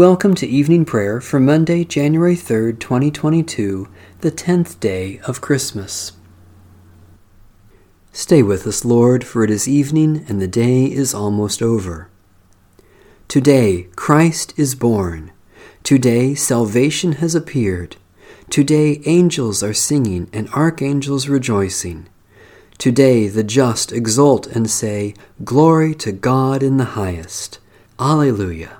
Welcome to evening prayer for Monday, January 3rd, 2022, the 10th day of Christmas. Stay with us, Lord, for it is evening and the day is almost over. Today, Christ is born. Today, salvation has appeared. Today, angels are singing and archangels rejoicing. Today, the just exult and say, Glory to God in the highest. Alleluia.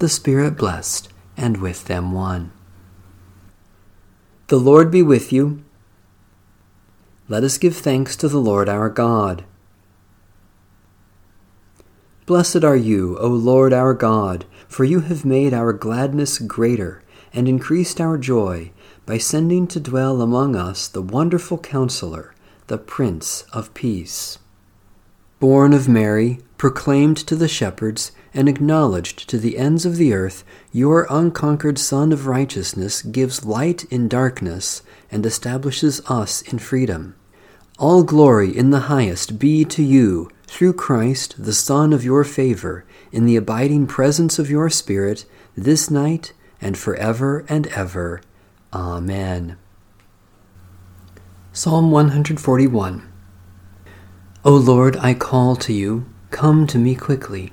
the Spirit blessed, and with them one. The Lord be with you. Let us give thanks to the Lord our God. Blessed are you, O Lord our God, for you have made our gladness greater and increased our joy by sending to dwell among us the wonderful Counselor, the Prince of Peace. Born of Mary, proclaimed to the shepherds, and acknowledged to the ends of the earth, your unconquered Sun of righteousness gives light in darkness and establishes us in freedom. All glory in the highest be to you, through Christ, the Son of your favor, in the abiding presence of your Spirit, this night and forever and ever. Amen. Psalm 141 O Lord, I call to you, come to me quickly.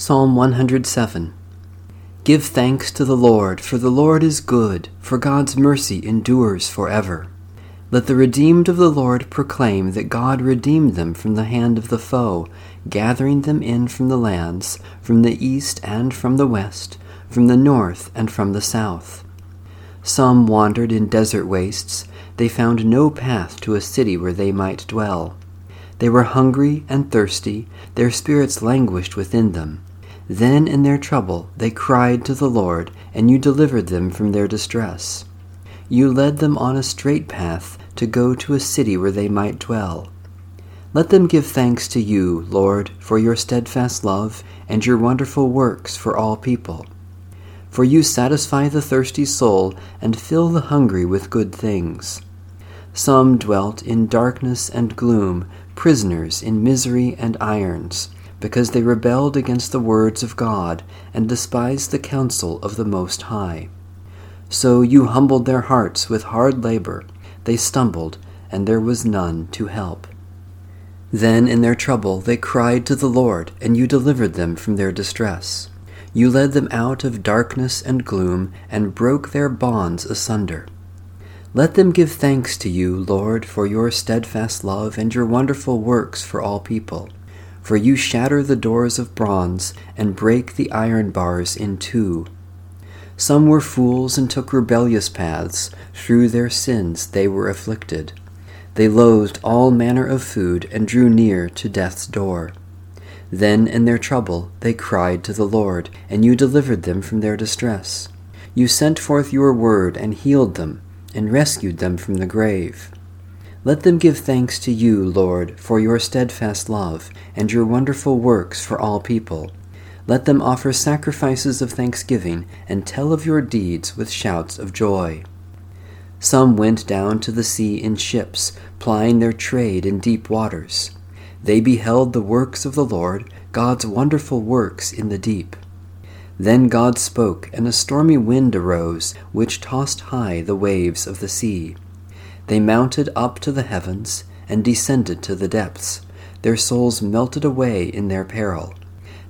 Psalm 107 Give thanks to the Lord, for the Lord is good, for God's mercy endures forever. Let the redeemed of the Lord proclaim that God redeemed them from the hand of the foe, gathering them in from the lands, from the east and from the west, from the north and from the south. Some wandered in desert wastes, they found no path to a city where they might dwell. They were hungry and thirsty, their spirits languished within them. Then in their trouble they cried to the Lord, and you delivered them from their distress. You led them on a straight path to go to a city where they might dwell. Let them give thanks to you, Lord, for your steadfast love and your wonderful works for all people. For you satisfy the thirsty soul and fill the hungry with good things. Some dwelt in darkness and gloom, prisoners in misery and irons because they rebelled against the words of God and despised the counsel of the Most High. So you humbled their hearts with hard labor. They stumbled, and there was none to help. Then in their trouble they cried to the Lord, and you delivered them from their distress. You led them out of darkness and gloom, and broke their bonds asunder. Let them give thanks to you, Lord, for your steadfast love and your wonderful works for all people. For you shatter the doors of bronze and break the iron bars in two. Some were fools and took rebellious paths. Through their sins they were afflicted. They loathed all manner of food and drew near to death's door. Then in their trouble they cried to the Lord, and you delivered them from their distress. You sent forth your word and healed them, and rescued them from the grave. Let them give thanks to you, Lord, for your steadfast love, and your wonderful works for all people. Let them offer sacrifices of thanksgiving, and tell of your deeds with shouts of joy. Some went down to the sea in ships, plying their trade in deep waters. They beheld the works of the Lord, God's wonderful works in the deep. Then God spoke, and a stormy wind arose, which tossed high the waves of the sea. They mounted up to the heavens, and descended to the depths. Their souls melted away in their peril.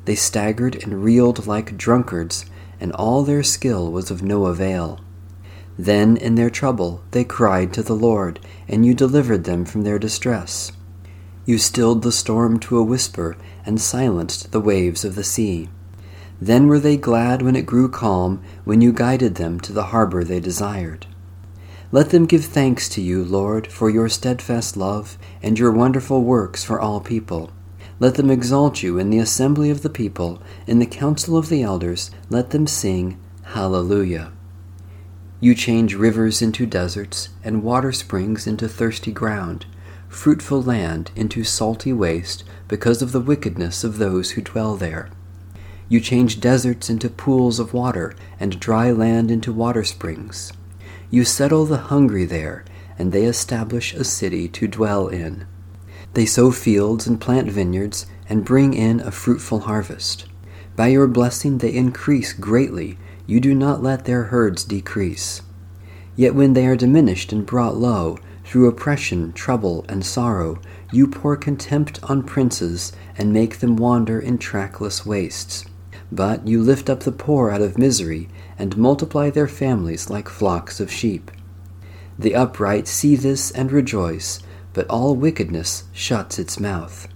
They staggered and reeled like drunkards, and all their skill was of no avail. Then in their trouble they cried to the Lord, and you delivered them from their distress. You stilled the storm to a whisper, and silenced the waves of the sea. Then were they glad when it grew calm, when you guided them to the harbor they desired. Let them give thanks to you, Lord, for your steadfast love, and your wonderful works for all people. Let them exalt you in the assembly of the people, in the council of the elders, let them sing, Hallelujah. You change rivers into deserts, and water springs into thirsty ground, fruitful land into salty waste because of the wickedness of those who dwell there. You change deserts into pools of water, and dry land into water springs. You settle the hungry there, and they establish a city to dwell in. They sow fields and plant vineyards, and bring in a fruitful harvest. By your blessing they increase greatly you do not let their herds decrease. Yet when they are diminished and brought low, through oppression, trouble, and sorrow, you pour contempt on princes and make them wander in trackless wastes. But you lift up the poor out of misery and multiply their families like flocks of sheep. The upright see this and rejoice, but all wickedness shuts its mouth.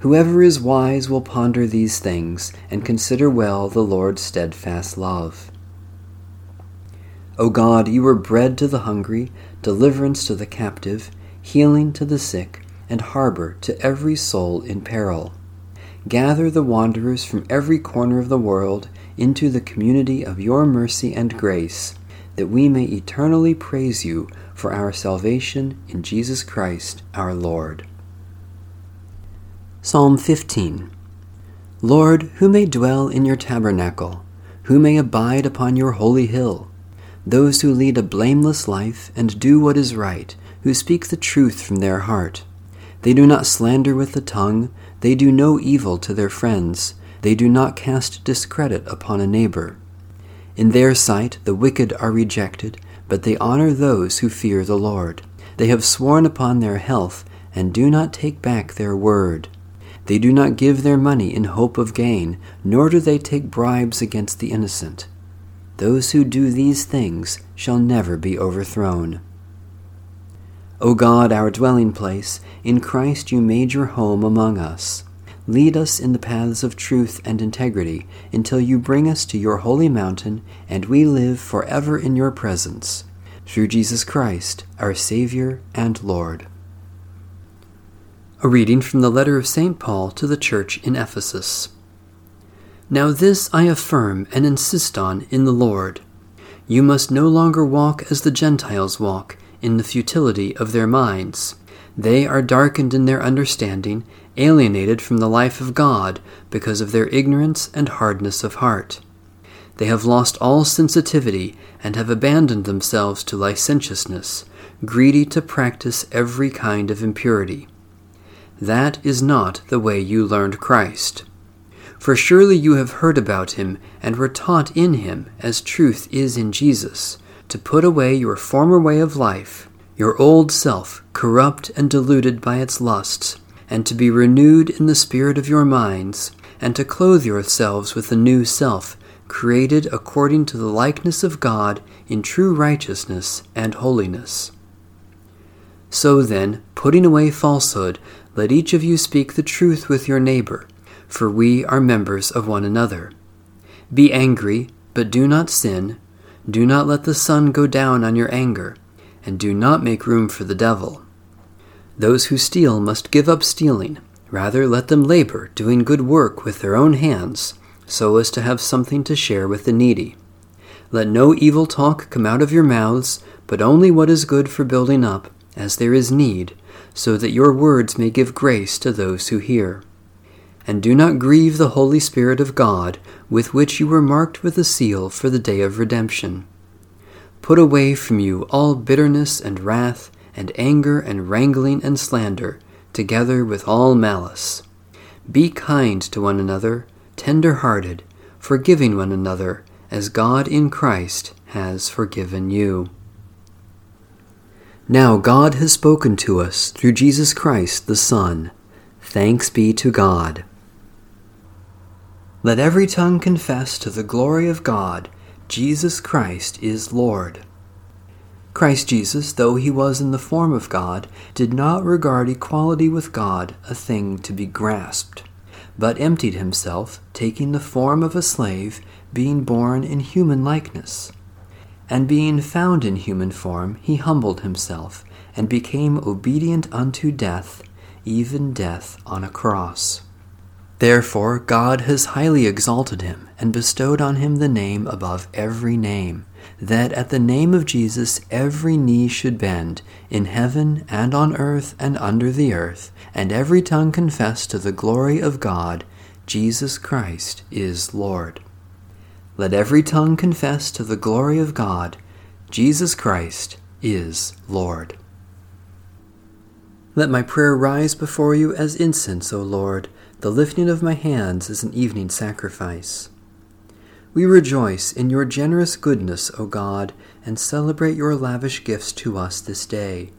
Whoever is wise will ponder these things and consider well the Lord's steadfast love. O God, you are bread to the hungry, deliverance to the captive, healing to the sick, and harbor to every soul in peril. Gather the wanderers from every corner of the world into the community of your mercy and grace, that we may eternally praise you for our salvation in Jesus Christ our Lord. Psalm 15 Lord, who may dwell in your tabernacle? Who may abide upon your holy hill? Those who lead a blameless life and do what is right, who speak the truth from their heart. They do not slander with the tongue, they do no evil to their friends, they do not cast discredit upon a neighbor. In their sight the wicked are rejected, but they honor those who fear the Lord. They have sworn upon their health, and do not take back their word. They do not give their money in hope of gain, nor do they take bribes against the innocent. Those who do these things shall never be overthrown. O God, our dwelling place, in Christ you made your home among us. Lead us in the paths of truth and integrity until you bring us to your holy mountain and we live forever in your presence. Through Jesus Christ, our Savior and Lord. A reading from the letter of St. Paul to the church in Ephesus. Now this I affirm and insist on in the Lord. You must no longer walk as the Gentiles walk, in the futility of their minds. They are darkened in their understanding, alienated from the life of God because of their ignorance and hardness of heart. They have lost all sensitivity and have abandoned themselves to licentiousness, greedy to practice every kind of impurity. That is not the way you learned Christ. For surely you have heard about him and were taught in him, as truth is in Jesus, to put away your former way of life, your old self, corrupt and deluded by its lusts, and to be renewed in the spirit of your minds, and to clothe yourselves with a new self, created according to the likeness of God in true righteousness and holiness. So then, putting away falsehood, let each of you speak the truth with your neighbor, for we are members of one another. Be angry, But do not sin, do not let the sun go down on your anger, and do not make room for the devil. Those who steal must give up stealing. Rather, let them labor, doing good work with their own hands, so as to have something to share with the needy. Let no evil talk come out of your mouths, but only what is good for building up, as there is need, so that your words may give grace to those who hear. And do not grieve the Holy Spirit of God, with which you were marked with a seal for the day of redemption. Put away from you all bitterness and wrath, and anger and wrangling and slander, together with all malice. Be kind to one another, tender hearted, forgiving one another as God in Christ has forgiven you. Now God has spoken to us through Jesus Christ the Son. Thanks be to God. Let every tongue confess to the glory of God, Jesus Christ is Lord. Christ Jesus, though he was in the form of God, did not regard equality with God a thing to be grasped, but emptied himself, taking the form of a slave being born in human likeness. And being found in human form, he humbled himself, and became obedient unto death, even death on a cross. Therefore God has highly exalted him, and bestowed on him the name above every name, that at the name of Jesus every knee should bend, in heaven and on earth and under the earth, and every tongue confess to the glory of God, Jesus Christ is Lord. Let every tongue confess to the glory of God, Jesus Christ is Lord. Let my prayer rise before you as incense, O Lord, the lifting of my hands is an evening sacrifice. We rejoice in your generous goodness, O God, and celebrate your lavish gifts to us this day,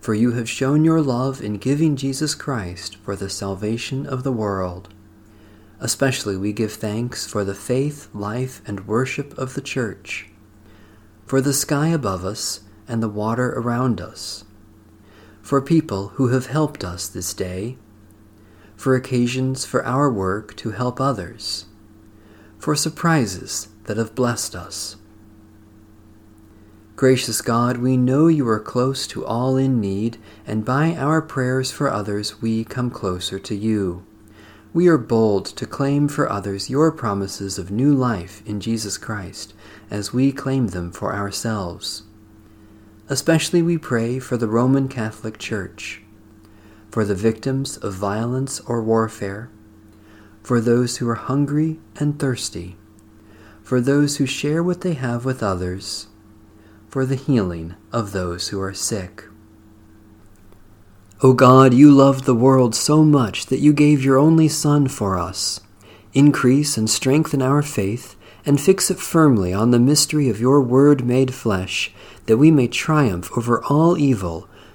for you have shown your love in giving Jesus Christ for the salvation of the world. Especially we give thanks for the faith, life, and worship of the Church, for the sky above us and the water around us, for people who have helped us this day, for occasions for our work to help others, for surprises that have blessed us. Gracious God, we know you are close to all in need, and by our prayers for others we come closer to you we are bold to claim for others your promises of new life in Jesus Christ as we claim them for ourselves. Especially we pray for the Roman Catholic Church, for the victims of violence or warfare, for those who are hungry and thirsty, for those who share what they have with others, for the healing of those who are sick. O God, you loved the world so much that you gave your only Son for us. Increase and strengthen our faith, and fix it firmly on the mystery of your Word made flesh, that we may triumph over all evil,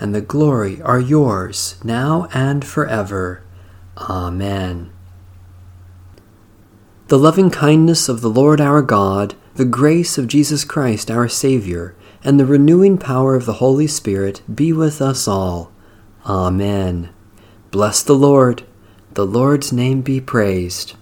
and the glory are yours, now and forever. Amen. The loving kindness of the Lord our God, the grace of Jesus Christ our Saviour, and the renewing power of the Holy Spirit be with us all Amen. Bless the Lord. The Lord's name be praised.